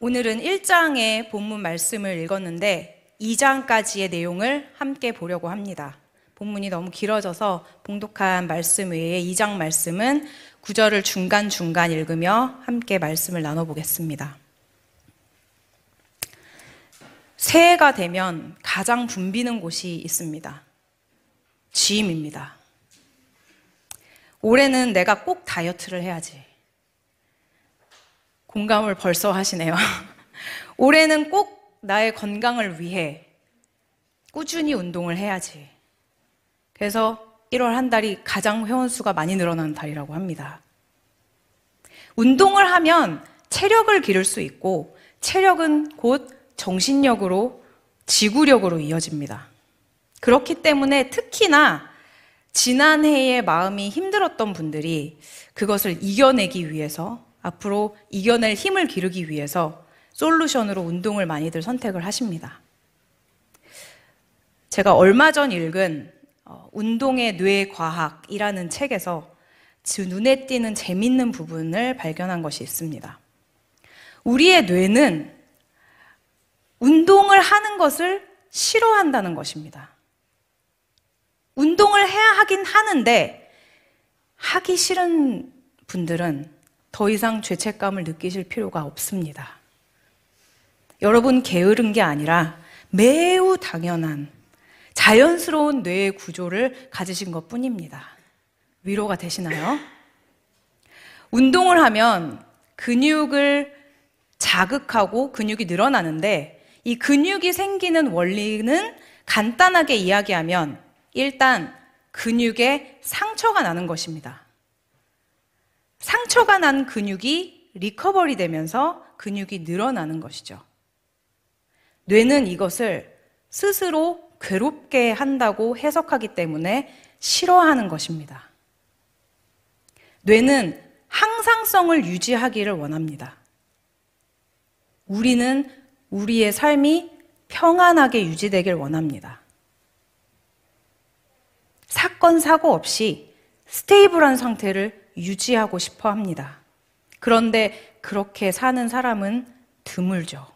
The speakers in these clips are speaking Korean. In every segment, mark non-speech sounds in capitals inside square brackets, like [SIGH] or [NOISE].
오늘은 1장의 본문 말씀을 읽었는데 2장까지의 내용을 함께 보려고 합니다. 본문이 너무 길어져서 봉독한 말씀 외에 2장 말씀은 구절을 중간중간 읽으며 함께 말씀을 나눠보겠습니다. 새해가 되면 가장 붐비는 곳이 있습니다. 짐입니다. 올해는 내가 꼭 다이어트를 해야지. 공감을 벌써 하시네요. [LAUGHS] 올해는 꼭 나의 건강을 위해 꾸준히 운동을 해야지. 그래서 1월 한 달이 가장 회원수가 많이 늘어나는 달이라고 합니다. 운동을 하면 체력을 기를 수 있고 체력은 곧 정신력으로 지구력으로 이어집니다. 그렇기 때문에 특히나 지난해에 마음이 힘들었던 분들이 그것을 이겨내기 위해서 앞으로 이겨낼 힘을 기르기 위해서 솔루션으로 운동을 많이들 선택을 하십니다. 제가 얼마 전 읽은 어, 운동의 뇌 과학이라는 책에서 눈에 띄는 재밌는 부분을 발견한 것이 있습니다. 우리의 뇌는 운동을 하는 것을 싫어한다는 것입니다. 운동을 해야 하긴 하는데 하기 싫은 분들은 더 이상 죄책감을 느끼실 필요가 없습니다. 여러분 게으른 게 아니라 매우 당연한 자연스러운 뇌의 구조를 가지신 것 뿐입니다. 위로가 되시나요? 운동을 하면 근육을 자극하고 근육이 늘어나는데 이 근육이 생기는 원리는 간단하게 이야기하면 일단 근육에 상처가 나는 것입니다. 상처가 난 근육이 리커버리 되면서 근육이 늘어나는 것이죠. 뇌는 이것을 스스로 괴롭게 한다고 해석하기 때문에 싫어하는 것입니다. 뇌는 항상성을 유지하기를 원합니다. 우리는 우리의 삶이 평안하게 유지되길 원합니다. 사건, 사고 없이 stable한 상태를 유지하고 싶어 합니다. 그런데 그렇게 사는 사람은 드물죠.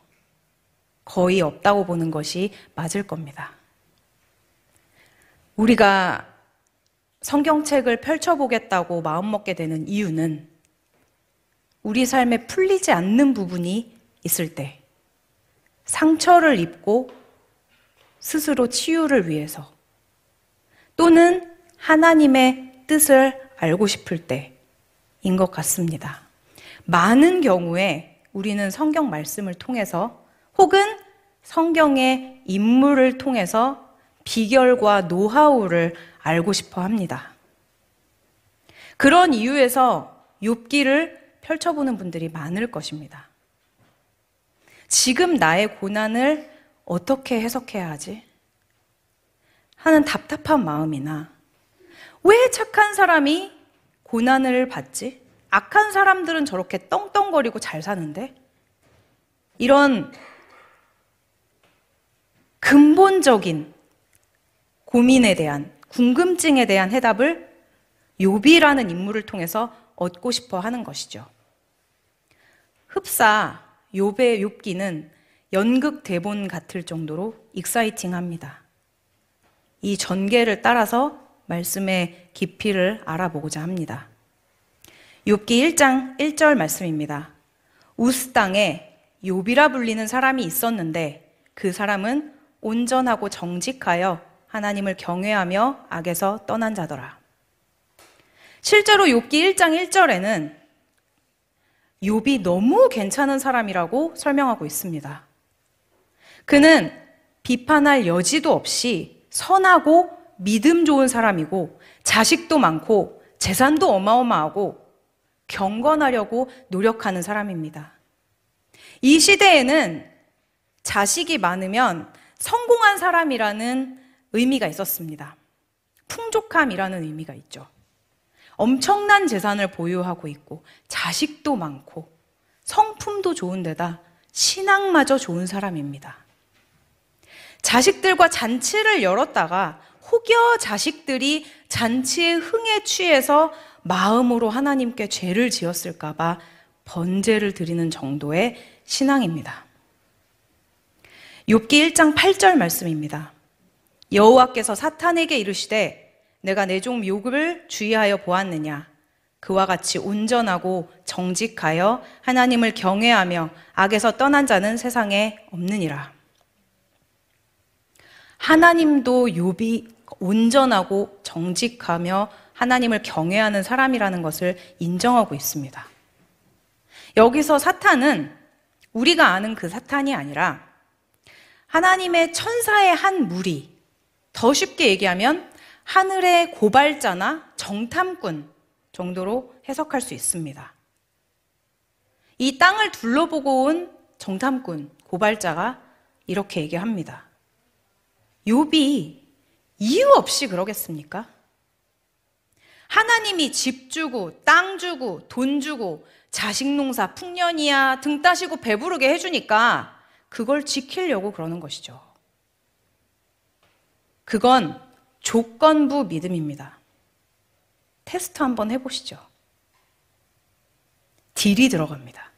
거의 없다고 보는 것이 맞을 겁니다. 우리가 성경책을 펼쳐보겠다고 마음먹게 되는 이유는 우리 삶에 풀리지 않는 부분이 있을 때 상처를 입고 스스로 치유를 위해서 또는 하나님의 뜻을 알고 싶을 때 인 것 같습니다. 많은 경우에 우리는 성경 말씀을 통해서 혹은 성경의 인물을 통해서 비결과 노하우를 알고 싶어 합니다. 그런 이유에서 욥기를 펼쳐보는 분들이 많을 것입니다. 지금 나의 고난을 어떻게 해석해야 하지? 하는 답답한 마음이나 왜 착한 사람이 고난을 받지? 악한 사람들은 저렇게 떵떵거리고 잘 사는데? 이런 근본적인 고민에 대한 궁금증에 대한 해답을 요비라는 인물을 통해서 얻고 싶어 하는 것이죠. 흡사 요배 욥기는 연극 대본 같을 정도로 익사이팅합니다. 이 전개를 따라서 말씀의 깊이를 알아보고자 합니다. 욥기 1장 1절 말씀입니다. 우스 땅에 욥이라 불리는 사람이 있었는데 그 사람은 온전하고 정직하여 하나님을 경외하며 악에서 떠난 자더라. 실제로 욥기 1장 1절에는 욥이 너무 괜찮은 사람이라고 설명하고 있습니다. 그는 비판할 여지도 없이 선하고 믿음 좋은 사람이고 자식도 많고 재산도 어마어마하고 경건하려고 노력하는 사람입니다. 이 시대에는 자식이 많으면 성공한 사람이라는 의미가 있었습니다. 풍족함이라는 의미가 있죠. 엄청난 재산을 보유하고 있고 자식도 많고 성품도 좋은 데다 신앙마저 좋은 사람입니다. 자식들과 잔치를 열었다가 혹여 자식들이 잔치의 흥에 취해서 마음으로 하나님께 죄를 지었을까봐 번제를 드리는 정도의 신앙입니다. 욥기 1장 8절 말씀입니다. 여호와께서 사탄에게 이르시되 내가 내 종 욥을 주의하여 보았느냐 그와 같이 온전하고 정직하여 하나님을 경외하며 악에서 떠난 자는 세상에 없느니라. 하나님도 욥이 온전하고 정직하며 하나님을 경외하는 사람이라는 것을 인정하고 있습니다. 여기서 사탄은 우리가 아는 그 사탄이 아니라 하나님의 천사의 한 무리, 더 쉽게 얘기하면 하늘의 고발자나 정탐꾼 정도로 해석할 수 있습니다. 이 땅을 둘러보고 온 정탐꾼, 고발자가 이렇게 얘기합니다. 욥이 이유 없이 그러겠습니까? 하나님이 집 주고 땅 주고 돈 주고 자식 농사 풍년이야 등 따시고 배부르게 해주니까 그걸 지키려고 그러는 것이죠. 그건 조건부 믿음입니다. 테스트 한번 해보시죠. 딜이 들어갑니다.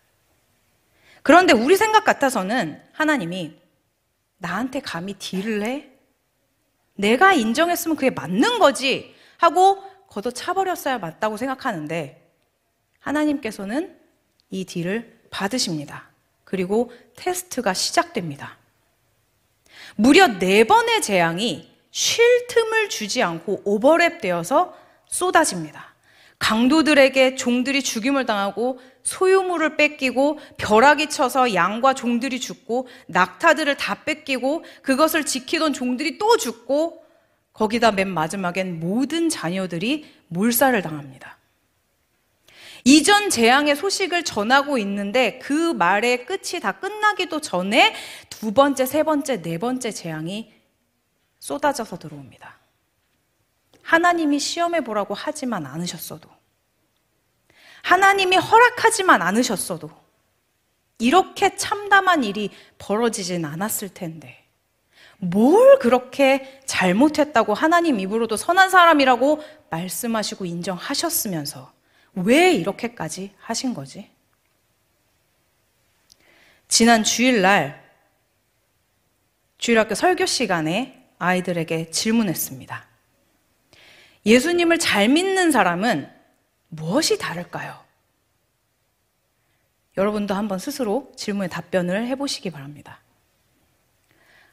그런데 우리 생각 같아서는 하나님이 나한테 감히 딜을 해? 내가 인정했으면 그게 맞는 거지 하고 걷어 차버렸어야 맞다고 생각하는데 하나님께서는 이 딜을 받으십니다. 그리고 테스트가 시작됩니다. 무려 네 번의 재앙이 쉴 틈을 주지 않고 오버랩 되어서 쏟아집니다. 강도들에게 종들이 죽임을 당하고 소유물을 뺏기고 벼락이 쳐서 양과 종들이 죽고 낙타들을 다 뺏기고 그것을 지키던 종들이 또 죽고 거기다 맨 마지막엔 모든 자녀들이 몰살을 당합니다. 이전 재앙의 소식을 전하고 있는데 그 말의 끝이 다 끝나기도 전에 두 번째, 세 번째, 네 번째 재앙이 쏟아져서 들어옵니다. 하나님이 시험해 보라고 하지만 않으셨어도 하나님이 허락하지만 않으셨어도 이렇게 참담한 일이 벌어지진 않았을 텐데 뭘 그렇게 잘못했다고 하나님 입으로도 선한 사람이라고 말씀하시고 인정하셨으면서 왜 이렇게까지 하신 거지? 지난 주일날 주일학교 설교 시간에 아이들에게 질문했습니다. 예수님을 잘 믿는 사람은 무엇이 다를까요? 여러분도 한번 스스로 질문에 답변을 해보시기 바랍니다.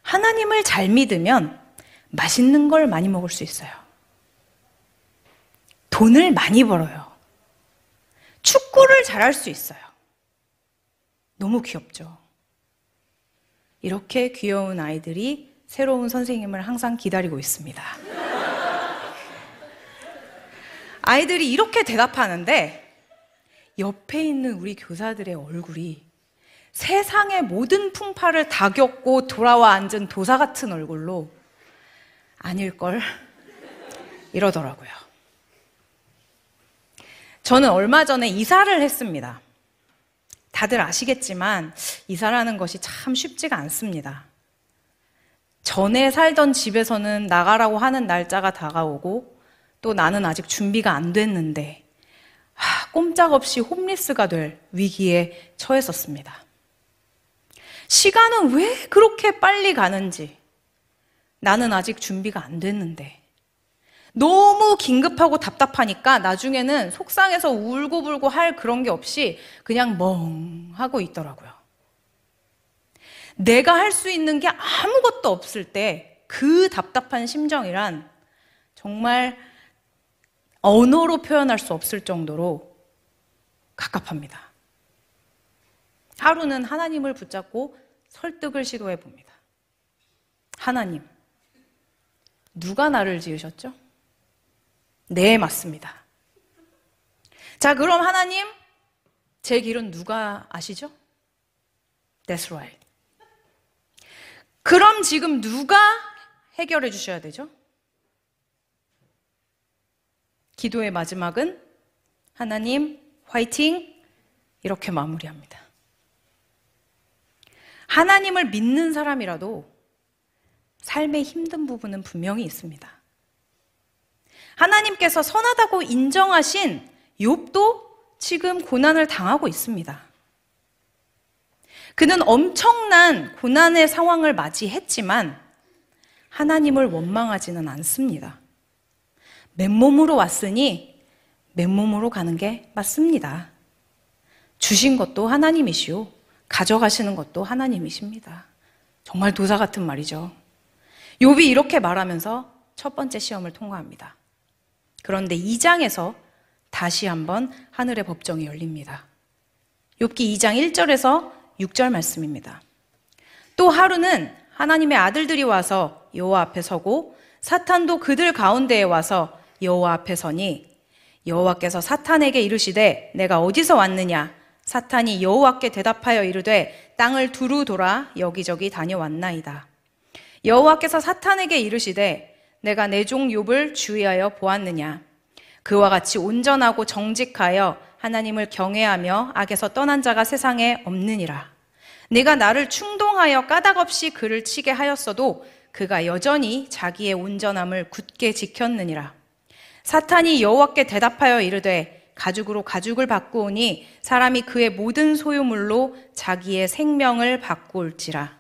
하나님을 잘 믿으면 맛있는 걸 많이 먹을 수 있어요. 돈을 많이 벌어요. 축구를 잘할 수 있어요. 너무 귀엽죠? 이렇게 귀여운 아이들이 새로운 선생님을 항상 기다리고 있습니다. 아이들이 이렇게 대답하는데 옆에 있는 우리 교사들의 얼굴이 세상의 모든 풍파를 다 겪고 돌아와 앉은 도사 같은 얼굴로 아닐걸 이러더라고요. 저는 얼마 전에 이사를 했습니다. 다들 아시겠지만 이사라는 것이 참 쉽지가 않습니다. 전에 살던 집에서는 나가라고 하는 날짜가 다가오고 또 나는 아직 준비가 안 됐는데 하, 꼼짝없이 홈리스가 될 위기에 처했었습니다. 시간은 왜 그렇게 빨리 가는지 나는 아직 준비가 안 됐는데 너무 긴급하고 답답하니까 나중에는 속상해서 울고불고 할 그런 게 없이 그냥 멍 하고 있더라고요. 내가 할 수 있는 게 아무것도 없을 때 그 답답한 심정이란 정말 언어로 표현할 수 없을 정도로 갑갑합니다. 하루는 하나님을 붙잡고 설득을 시도해 봅니다. 하나님, 누가 나를 지으셨죠? 네, 맞습니다. 자, 그럼 하나님, 제 길은 누가 아시죠? That's right. 그럼 지금 누가 해결해 주셔야 되죠? 기도의 마지막은 하나님 화이팅 이렇게 마무리합니다. 하나님을 믿는 사람이라도 삶의 힘든 부분은 분명히 있습니다. 하나님께서 선하다고 인정하신 욥도 지금 고난을 당하고 있습니다. 그는 엄청난 고난의 상황을 맞이했지만 하나님을 원망하지는 않습니다. 맨몸으로 왔으니 맨몸으로 가는 게 맞습니다. 주신 것도 하나님이시오. 가져가시는 것도 하나님이십니다. 정말 도사 같은 말이죠. 욥이 이렇게 말하면서 첫 번째 시험을 통과합니다. 그런데 2장에서 다시 한번 하늘의 법정이 열립니다. 욥기 2장 1절에서 6절 말씀입니다. 또 하루는 하나님의 아들들이 와서 여호와 앞에 서고 사탄도 그들 가운데에 와서 여호와 앞에 서니 여호와께서 사탄에게 이르시되 내가 어디서 왔느냐 사탄이 여호와께 대답하여 이르되 땅을 두루 돌아 여기저기 다녀왔나이다. 여호와께서 사탄에게 이르시되 내가 내 종 욥을 주의하여 보았느냐 그와 같이 온전하고 정직하여 하나님을 경외하며 악에서 떠난 자가 세상에 없느니라. 내가 나를 충동하여 까닭없이 그를 치게 하였어도 그가 여전히 자기의 온전함을 굳게 지켰느니라. 사탄이 여호와께 대답하여 이르되 가죽으로 가죽을 바꾸오니 사람이 그의 모든 소유물로 자기의 생명을 바꾸올지라.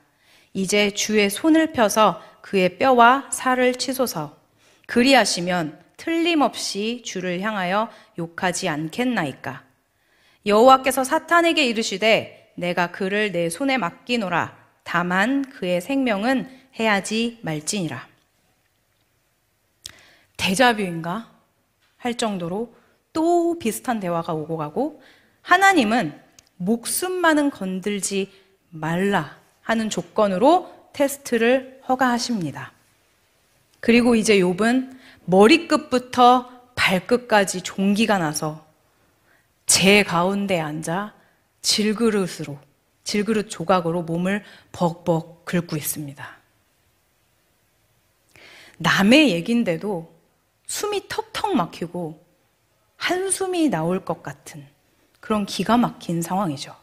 이제 주의 손을 펴서 그의 뼈와 살을 치소서. 그리하시면 틀림없이 주를 향하여 욕하지 않겠나이까. 여호와께서 사탄에게 이르시되 내가 그를 내 손에 맡기노라. 다만 그의 생명은 해야지 말지니라. 대자뷰인가? 할 정도로 또 비슷한 대화가 오고 가고 하나님은 목숨만은 건들지 말라 하는 조건으로 테스트를 허가하십니다. 그리고 이제 욥은 머리끝부터 발끝까지 종기가 나서 제 가운데 앉아 질그릇으로 질그릇 조각으로 몸을 벅벅 긁고 있습니다. 남의 얘긴데도 숨이 턱턱 막히고 한숨이 나올 것 같은 그런 기가 막힌 상황이죠.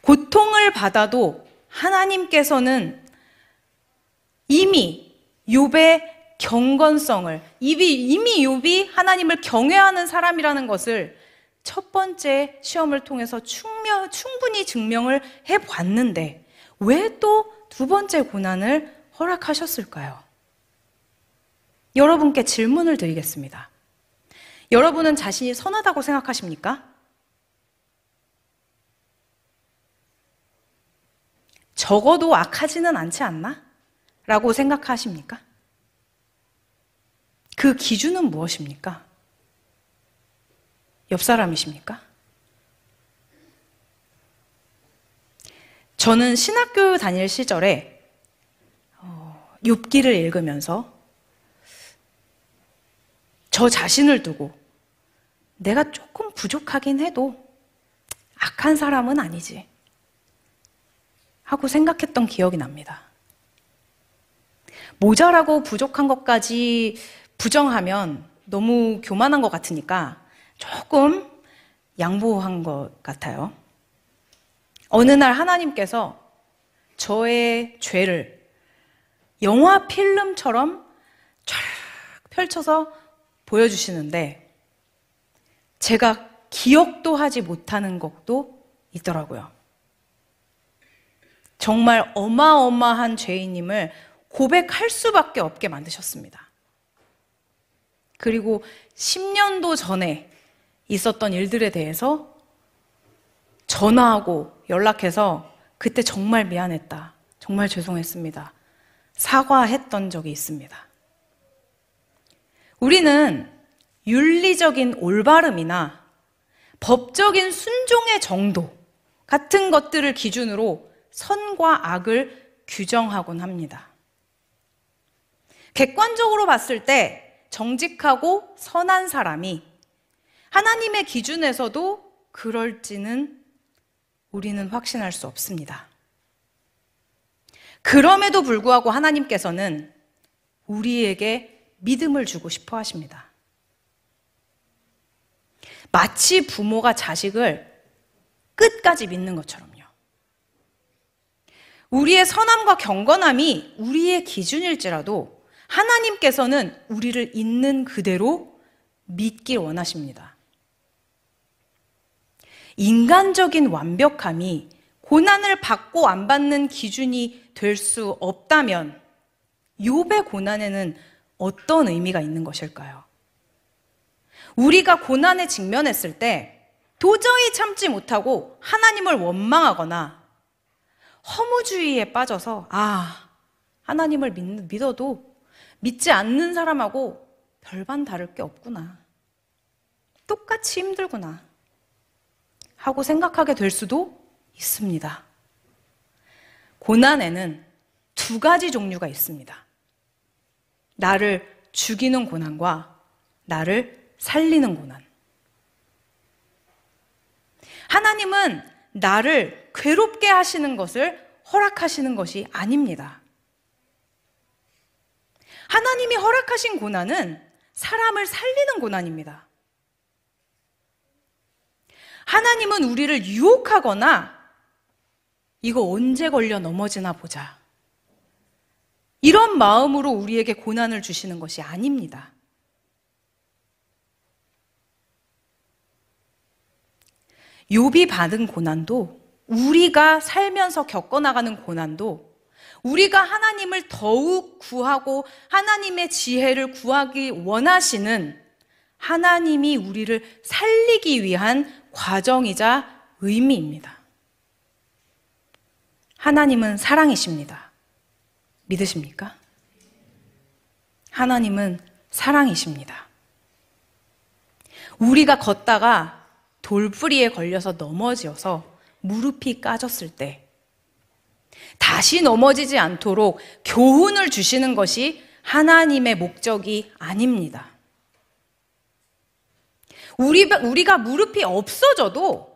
고통을 받아도 하나님께서는 이미 욥의 경건성을 이미 욥이 하나님을 경외하는 사람이라는 것을 첫 번째 시험을 통해서 충명, 충분히 증명을 해 봤는데 왜 또 두 번째 고난을 허락하셨을까요? 여러분께 질문을 드리겠습니다. 여러분은 자신이 선하다고 생각하십니까? 적어도 악하지는 않지 않나? 라고 생각하십니까? 그 기준은 무엇입니까? 옆 사람이십니까? 저는 신학교 다닐 시절에 어, 욥기를 읽으면서 저 자신을 두고 내가 조금 부족하긴 해도 악한 사람은 아니지. 하고 생각했던 기억이 납니다. 모자라고 부족한 것까지 부정하면 너무 교만한 것 같으니까 조금 양보한 것 같아요. 어느 날 하나님께서 저의 죄를 영화 필름처럼 쫙 펼쳐서 보여주시는데 제가 기억도 하지 못하는 것도 있더라고요. 정말 어마어마한 죄인임을 고백할 수밖에 없게 만드셨습니다. 그리고 10년도 전에 있었던 일들에 대해서 전화하고 연락해서 그때 정말 미안했다. 정말 죄송했습니다. 사과했던 적이 있습니다. 우리는 윤리적인 올바름이나 법적인 순종의 정도 같은 것들을 기준으로 선과 악을 규정하곤 합니다. 객관적으로 봤을 때 정직하고 선한 사람이 하나님의 기준에서도 그럴지는 우리는 확신할 수 없습니다. 그럼에도 불구하고 하나님께서는 우리에게 믿음을 주고 싶어 하십니다. 마치 부모가 자식을 끝까지 믿는 것처럼. 우리의 선함과 경건함이 우리의 기준일지라도 하나님께서는 우리를 있는 그대로 믿길 원하십니다. 인간적인 완벽함이 고난을 받고 안 받는 기준이 될 수 없다면 욥의 고난에는 어떤 의미가 있는 것일까요? 우리가 고난에 직면했을 때 도저히 참지 못하고 하나님을 원망하거나 허무주의에 빠져서 아, 하나님을 믿, 어도 믿지 않는 사람하고 별반 다를 게 없구나. 똑같이 힘들구나. 하고 생각하게 될 수도 있습니다. 고난에는 두 가지 종류가 있습니다. 나를 죽이는 고난과 나를 살리는 고난. 하나님은 나를 괴롭게 하시는 것을 허락하시는 것이 아닙니다. 하나님이 허락하신 고난은 사람을 살리는 고난입니다. 하나님은 우리를 유혹하거나 이거 언제 걸려 넘어지나 보자. 이런 마음으로 우리에게 고난을 주시는 것이 아닙니다. 욥이 받은 고난도 우리가 살면서 겪어나가는 고난도 우리가 하나님을 더욱 구하고 하나님의 지혜를 구하기 원하시는 하나님이 우리를 살리기 위한 과정이자 의미입니다. 하나님은 사랑이십니다. 믿으십니까? 하나님은 사랑이십니다. 우리가 걷다가 돌뿌리에 걸려서 넘어져서 무릎이 까졌을 때 다시 넘어지지 않도록 교훈을 주시는 것이 하나님의 목적이 아닙니다. 우리, 우리가 무릎이 없어져도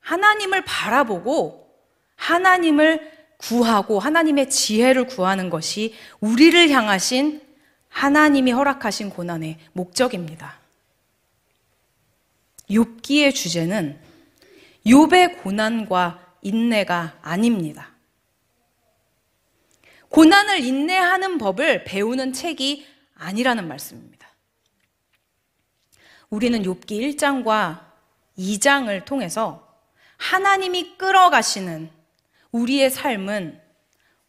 하나님을 바라보고 하나님을 구하고 하나님의 지혜를 구하는 것이 우리를 향하신 하나님이 허락하신 고난의 목적입니다. 욥기의 주제는 욥의 고난과 인내가 아닙니다. 고난을 인내하는 법을 배우는 책이 아니라는 말씀입니다. 우리는 욥기 1장과 2장을 통해서 하나님이 끌어가시는 우리의 삶은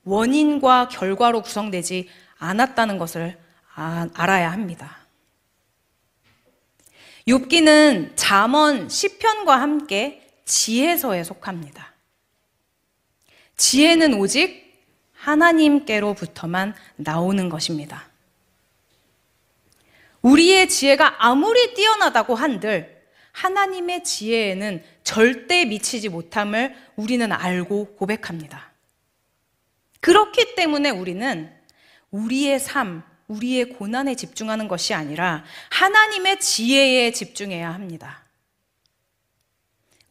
원인과 결과로 구성되지 않았다는 것을 아, 알아야 합니다. 욥기는 잠언 시편과 함께 지혜서에 속합니다. 지혜는 오직 하나님께로부터만 나오는 것입니다. 우리의 지혜가 아무리 뛰어나다고 한들 하나님의 지혜에는 절대 미치지 못함을 우리는 알고 고백합니다. 그렇기 때문에 우리는 우리의 삶, 우리의 고난에 집중하는 것이 아니라 하나님의 지혜에 집중해야 합니다.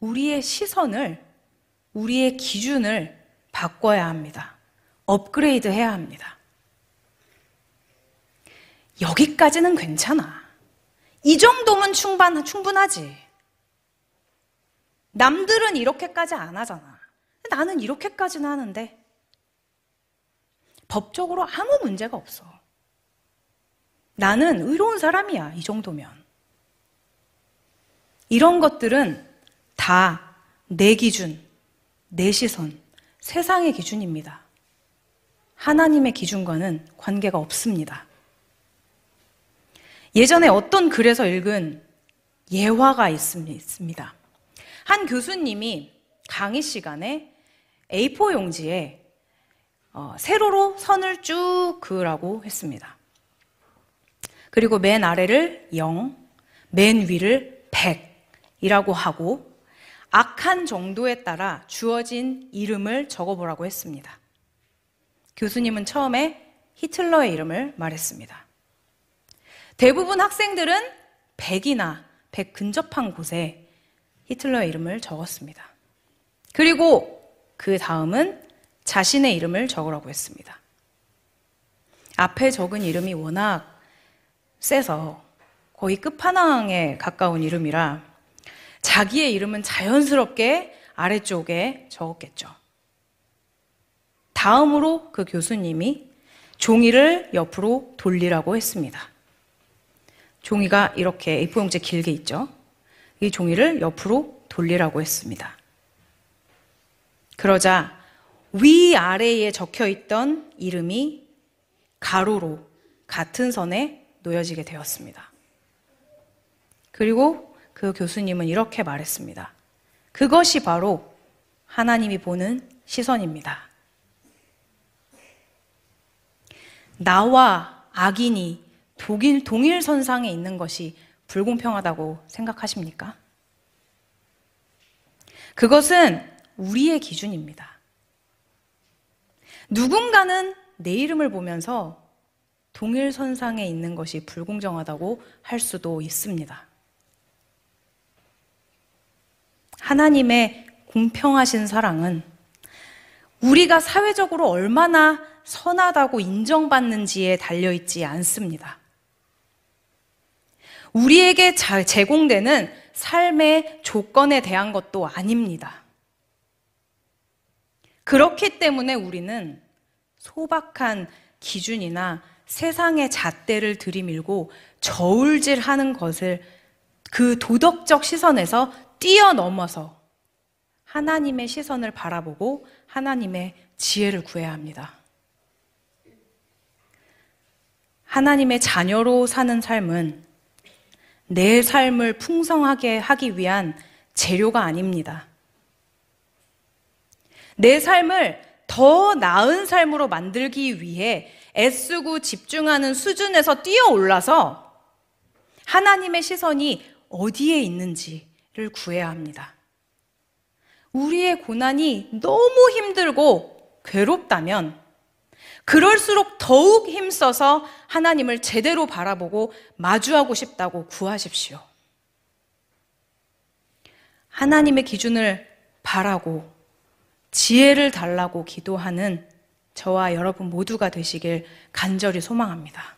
우리의 시선을, 우리의 기준을 바꿔야 합니다. 업그레이드 해야 합니다. 여기까지는 괜찮아. 이 정도면 충분, 충분하지. 남들은 이렇게까지 안 하잖아. 나는 이렇게까지는 하는데 법적으로 아무 문제가 없어. 나는 의로운 사람이야. 이 정도면. 이런 것들은 다 내 기준, 내 시선, 세상의 기준입니다. 하나님의 기준과는 관계가 없습니다. 예전에 어떤 글에서 읽은 예화가 있습니다. 한 교수님이 강의 시간에 A4 용지에 어, 세로로 선을 쭉 그으라고 했습니다. 그리고 맨 아래를 0, 맨 위를 100이라고 하고 악한 정도에 따라 주어진 이름을 적어보라고 했습니다. 교수님은 처음에 히틀러의 이름을 말했습니다. 대부분 학생들은 100이나 100 근접한 곳에 히틀러의 이름을 적었습니다. 그리고 그 다음은 자신의 이름을 적으라고 했습니다. 앞에 적은 이름이 워낙 세서 거의 끝판왕에 가까운 이름이라 자기의 이름은 자연스럽게 아래쪽에 적었겠죠. 다음으로 그 교수님이 종이를 옆으로 돌리라고 했습니다. 종이가 이렇게 A4용지 길게 있죠. 이 종이를 옆으로 돌리라고 했습니다. 그러자 위아래에 적혀 있던 이름이 가로로 같은 선에 놓여지게 되었습니다. 그리고 그 교수님은 이렇게 말했습니다. 그것이 바로 하나님이 보는 시선입니다. 나와 악인이 독일, 동일 선상에 있는 것이 불공평하다고 생각하십니까? 그것은 우리의 기준입니다. 누군가는 내 이름을 보면서 동일 선상에 있는 것이 불공정하다고 할 수도 있습니다. 하나님의 공평하신 사랑은 우리가 사회적으로 얼마나 선하다고 인정받는지에 달려있지 않습니다. 우리에게 제공되는 삶의 조건에 대한 것도 아닙니다. 그렇기 때문에 우리는 소박한 기준이나 세상의 잣대를 들이밀고 저울질하는 것을 그 도덕적 시선에서 뛰어넘어서 하나님의 시선을 바라보고 하나님의 지혜를 구해야 합니다. 하나님의 자녀로 사는 삶은 내 삶을 풍성하게 하기 위한 재료가 아닙니다. 내 삶을 더 나은 삶으로 만들기 위해 애쓰고 집중하는 수준에서 뛰어 올라서 하나님의 시선이 어디에 있는지를 구해야 합니다. 우리의 고난이 너무 힘들고 괴롭다면 그럴수록 더욱 힘써서 하나님을 제대로 바라보고 마주하고 싶다고 구하십시오. 하나님의 기준을 바라고 지혜를 달라고 기도하는 저와 여러분 모두가 되시길 간절히 소망합니다.